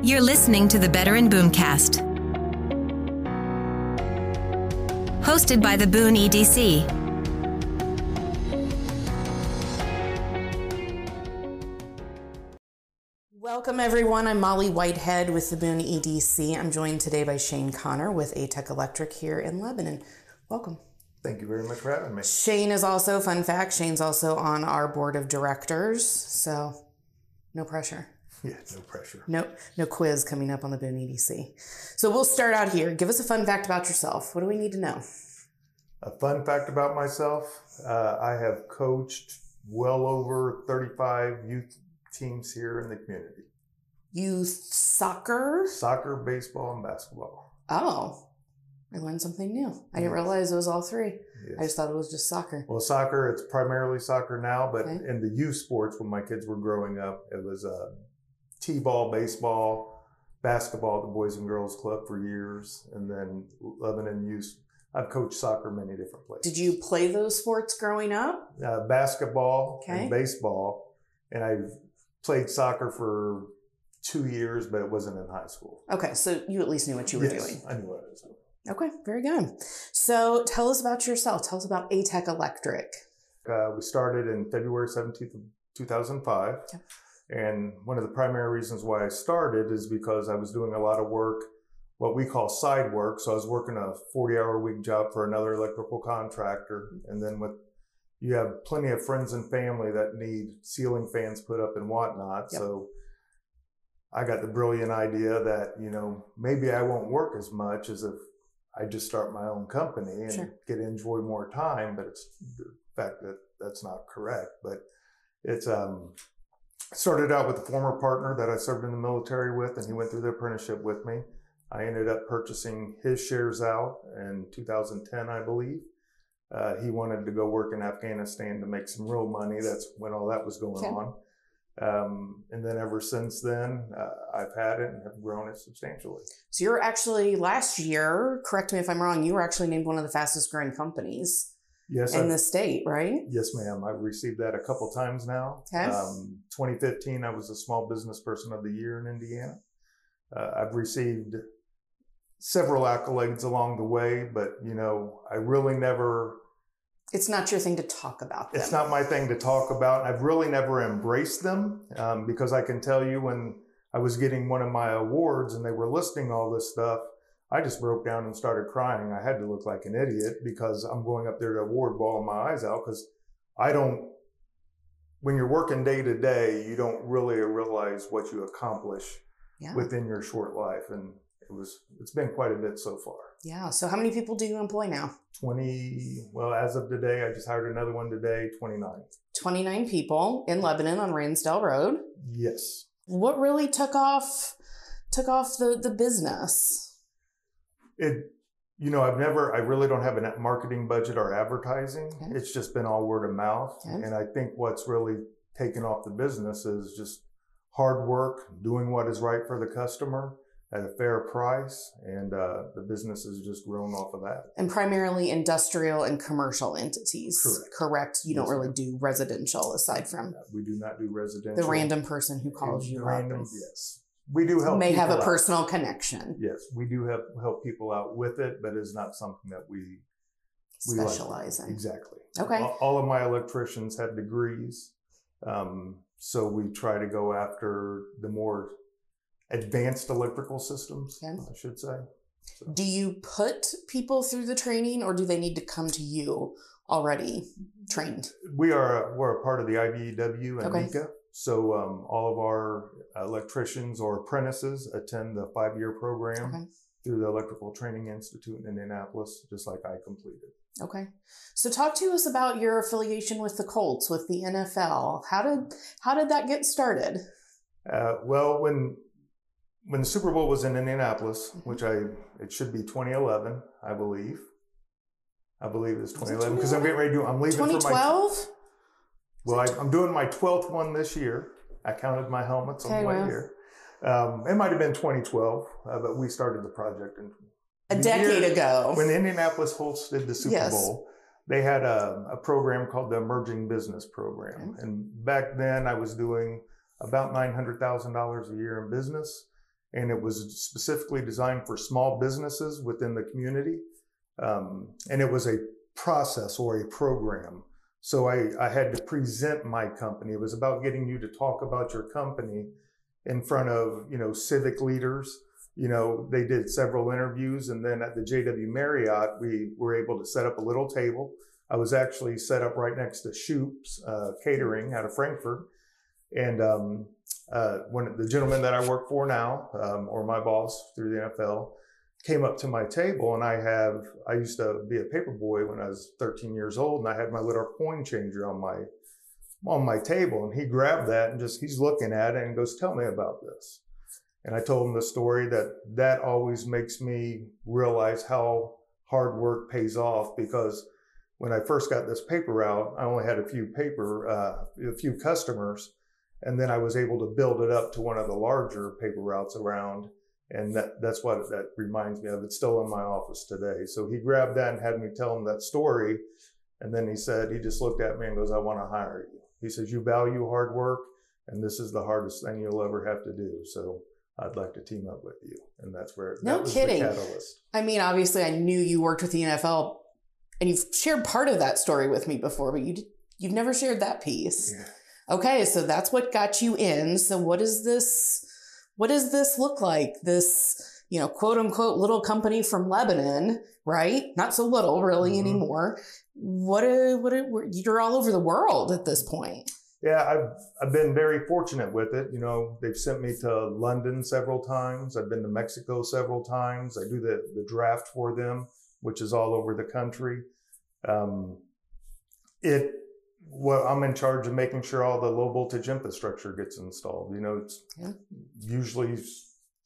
You're listening to the Better in Boomcast. Hosted by the Boone EDC. Welcome, everyone. I'm Molly Whitehead with the Boone EDC. I'm joined today by Shane Conner with ATEC Electric here in Lebanon. Welcome. Thank you very much for having me. Shane is also, fun fact, Shane's also on our board of directors, so no pressure. Yeah, no pressure. No, no quiz coming up on the Boone EDC. So we'll start out here. Give us a fun fact about yourself. What do we need to know? A fun fact about myself uh, I have coached well over 35 youth teams here in the community Youth soccer? soccer, baseball, and basketball. Oh, I learned something new. I didn't realize it was all three. I just thought it was just soccer. Well, soccer, it's primarily soccer now, but Okay. in the youth sports, when my kids were growing up, it was uh, T ball, baseball, basketball at the Boys and Girls Club for years, and then Lebanon Youth. I've coached soccer many different places. Did you play those sports growing up? uh, basketball Okay. and baseball, and I've played soccer for two years, but it wasn't in high school. Okay, so you at least knew what you were Yes, doing. I knew what I was doing. Okay, very good. So tell us about yourself. Tell us about ATEC Electric. Uh, we started in February 17th of 2005. Okay. And one of the primary reasons why I started is because I was doing a lot of work, what we call side work. So I was working a 40 hour week job for another electrical contractor. And then with, you have plenty of friends and family that need ceiling fans put up and whatnot. Yep. So I got the brilliant idea that, you know, maybe I won't work as much as if I just start my own company and Sure. get to enjoy more time. But it's the fact that that's not correct. But it's um started out with a former partner that I served in the military with, and he went through the apprenticeship with me. I ended up purchasing his shares out in 2010, I believe. Uh, he wanted to go work in Afghanistan to make some real money. That's when all that was going Okay. on. Um, and then ever since then, uh, I've had it and have grown it substantially. So you're actually last year, correct me if I'm wrong, you were actually named one of the fastest growing companies Yes, in I've- the state, right? Yes, ma'am. I've received that a couple times now. Okay. Um, 2015, I was a small business person of the year in Indiana. Uh, I've received several accolades along the way, but you know, I really never. It's not your thing to talk about them. It's not my thing to talk about. I've really never embraced them um, because I can tell you when I was getting one of my awards and they were listing all this stuff, I just broke down and started crying. I had to look like an idiot because I'm going up there to award bawling my eyes out because I don't. When you're working day to day, you don't really realize what you accomplish Yeah. within your short life, and it was it's been quite a bit so far. yeah. So how many people do you employ now? 20 well as of today i just hired another one today 29 29 people in Lebanon on Ransdell Road. yes What really took off took off the, the business? It you know i've never i really don't have a marketing budget or advertising Okay. it's just been all word of mouth Okay. and i think what's really taken off the business is just hard work doing what is right for the customer at a fair price and uh, the business has just grown off of that And primarily industrial and commercial entities. Correct. Correct. You don't really do residential aside from we do not do residential the random person who calls you random up. yes we do help May have a out. personal connection. Yes, we do help help people out with it, but it's not something that we we like. Specialize in. Exactly. Okay. All, all of my electricians have degrees, um, so we try to go after the more advanced electrical systems. Okay. I should say. So, Do you put people through the training or do they need to come to you already trained? we are we're a part of the IBEW and Okay. So um, all of our electricians or apprentices attend the five-year program Okay. through the Electrical Training Institute in Indianapolis, just like I completed. Okay. So talk to us about your affiliation with the Colts, with the NFL. How did how did that get started? Uh, well, when when the Super Bowl was in Indianapolis, Mhm. which I it should be 2011, I believe. I believe it's 2011 because I'm getting ready to. I'm leaving for my. 2012? Well, I, I'm doing my 12th one this year. I counted my helmets on the way here. Um, it might have been 2012, uh, but we started the project in A decade year- ago. when Indianapolis hosted the Super Yes. Bowl, they had a, a program called the Emerging Business Program. Okay. And back then I was doing about $900,000 a year in business. and it was specifically designed for small businesses within the community. Um, and it was a process or a program. So I, I had to present my company. It was about getting you to talk about your company in front of, you know, civic leaders. You know, they did several interviews and then at the JW Marriott, we were able to set up a little table. I was actually set up right next to Shoop's uh, Catering out of Frankfort. And um, uh, when the gentleman that I work for now, um, or my boss through the NFL, came up to my table and I have, I used to be a paper boy when I was 13 years old and I had my little coin changer on my, on my table and he grabbed that and just, he's looking at it and goes, tell me about this. And I told him the story that that always makes me realize how hard work pays off because when I first got this paper out, I only had a few paper, uh, a few customers and then I was able to build it up to one of the larger paper routes around. And that, that's what that reminds me of. It's still in my office today. So he grabbed that and had me tell him that story. And then he said, he just looked at me and goes, I want to hire you. He says, you value hard work and this is the hardest thing you'll ever have to do. So I'd like to team up with you. And that's where no that was kidding. the catalyst. I mean, obviously, I knew you worked with the NFL, and you've shared part of that story with me before, but you you've never shared that piece. Yeah. Okay, so that's what got you in. So what is this what does this look like? This, you know, quote unquote little company from Lebanon, right? Not so little really Mhm. anymore. What a, what a, you're all over the world at this point. Yeah, I've I've been very fortunate with it. You know, they've sent me to London several times. I've been to Mexico several times. I do the the draft for them, which is all over the country. Um, it well, I'm in charge of making sure all the low voltage infrastructure gets installed. You know, it's Yeah. usually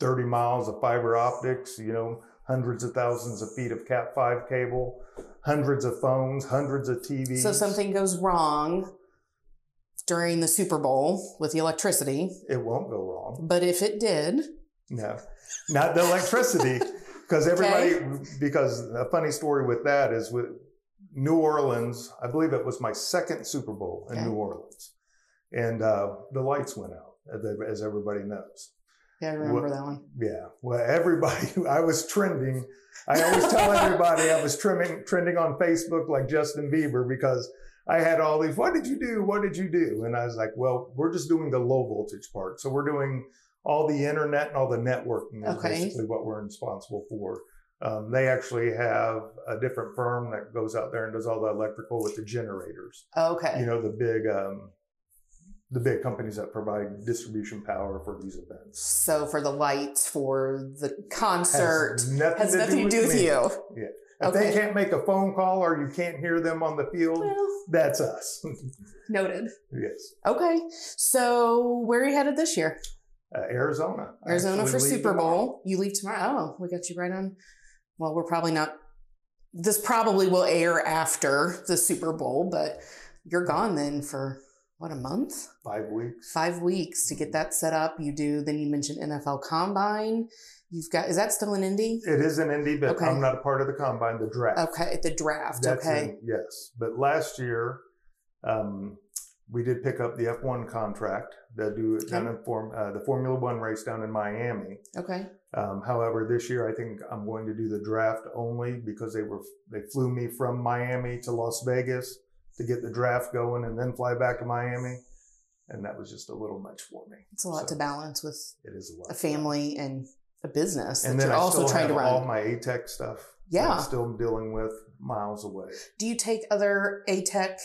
30 miles of fiber optics. You know, hundreds of thousands of feet of Cat five cable, hundreds of phones, hundreds of TVs. So something goes wrong during the Super Bowl with the electricity, it won't go wrong. but if it did, No, not the electricity, because everybody. Because a funny story with that is with New Orleans. I believe it was my second Super Bowl in Okay. New Orleans, and uh, the lights went out, as, everybody knows. yeah, I remember What- that one. Yeah, well, everybody. I was trending. I always tell everybody I was trending, trending on Facebook like Justin Bieber because I had all these. What did you do? What did you do? And I was like, well, we're just doing the low voltage part. So we're doing all the internet and all the networking is Okay. basically what we're responsible for. Um, they actually have a different firm that goes out there and does all the electrical with the generators. Okay. You know, the big, um, the big companies that provide distribution power for these events. so for the lights for the concert Has nothing, has nothing to do with me. you. If Okay. they can't make a phone call or you can't hear them on the field, Well, that's us. noted. yes. Okay. So where are you headed this year? Uh, Arizona. Arizona for Super tomorrow. Bowl. You leave tomorrow. Oh, we got you right on. Well, we're probably not. This probably will air after the Super Bowl, but you're gone then for what a month, Five weeks. five weeks to get that set up. You do. Then you mentioned NFL Combine. You've got. Is that still in Indy? It is an Indy, but Okay. I'm not a part of the combine, the draft. Okay, the draft. That's okay. in- yes. But last year, um, we did pick up the F1 contract that do it down in form, uh, the Formula One race down in Miami. Okay. Um, however, this year I think I'm going to do the draft only because they were they flew me from Miami to Las Vegas to get the draft going and then fly back to Miami, and that was just a little much for me. It's a lot So, to balance with It is a lot. a family and a business and that then you're I also trying to run. all my ATEC stuff. Yeah. I'm still dealing with miles away. Do you take other ATEC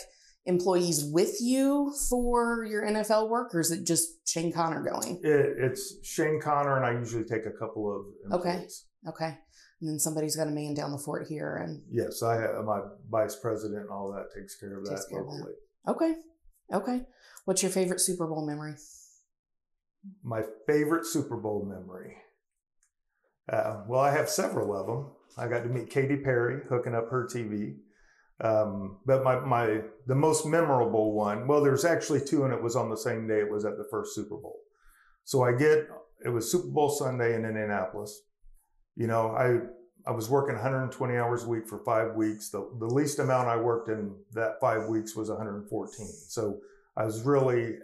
employees with you for your NFL work, or is it just Shane Conner going? It, it's Shane Conner, and I usually take a couple of Okay. employees. Okay. Okay. And then somebody's got a man down the fort here. And Yes, I have my vice president and all that takes care of that Takes care of that. okay. Okay. What's your favorite Super Bowl memory? My favorite Super Bowl memory. Uh, well, I have several of them. I got to meet Katy Perry hooking up her TV. Um, but my, my the most memorable one, well, there's actually two, and it was on the same day. It was at the first Super Bowl. So I get it was Super Bowl Sunday in Indianapolis. You know, I I was working 120 hours a week for five weeks. The the least amount I worked in that five weeks was 114. So I was really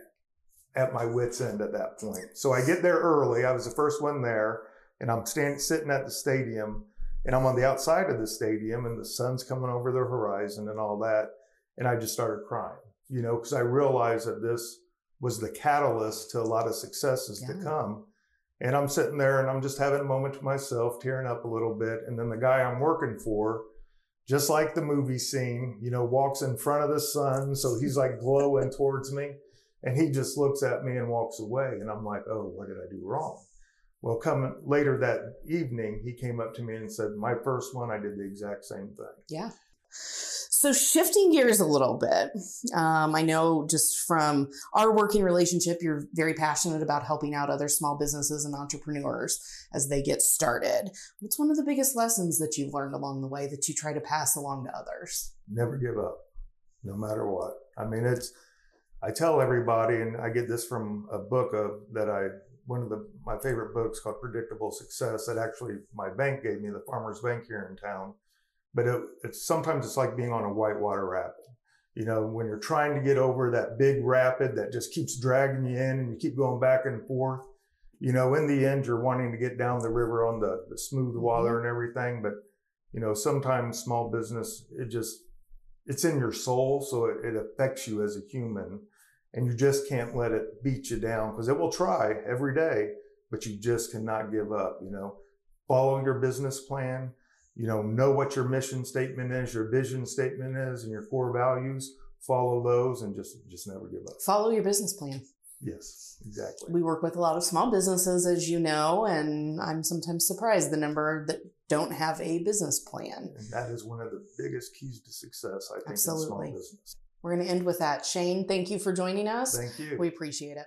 at my wits end at that point. So I get there early. I was the first one there, and I'm standing sitting at the stadium, and I'm on the outside of the stadium, and the sun's coming over the horizon and all that, and I just started crying, you know, because I realized that this was the catalyst to a lot of successes Yeah. to come. And I'm sitting there and I'm just having a moment to myself, tearing up a little bit, and then the guy I'm working for just like the movie scene, you know, walks in front of the sun. So he's like glowing towards me. And he just looks at me and walks away. And I'm like, oh, what did I do wrong? Well, coming later that evening, he came up to me and said, my first one, I did the exact same thing. Yeah. So shifting gears a little bit, um, I know just from our working relationship, you're very passionate about helping out other small businesses and entrepreneurs as they get started. What's one of the biggest lessons that you've learned along the way that you try to pass along to others? Never give up, no matter what. I mean, it's, I tell everybody, and I get this from a book of that I, one of the, my favorite books called Predictable Success that actually my bank gave me, the Farmers Bank here in town. But it, it's sometimes it's like being on a whitewater rapid. You know, when you're trying to get over that big rapid that just keeps dragging you in and you keep going back and forth, you know, in the end, you're wanting to get down the river on the, the smooth mm-hmm. water and everything. But, you know, sometimes small business, it just, it's in your soul. So it, it affects you as a human and you just can't let it beat you down because it will try every day, but you just cannot give up, you know, follow your business plan you know know what your mission statement is your vision statement is and your core values follow those and just just never give up. Follow your business plan. yes exactly. We work with a lot of small businesses, as you know, and I'm sometimes surprised the number that don't have a business plan. and that is one of the biggest keys to success i think in small business We're going to end with that. Shane, thank you for joining us. thank you We appreciate it.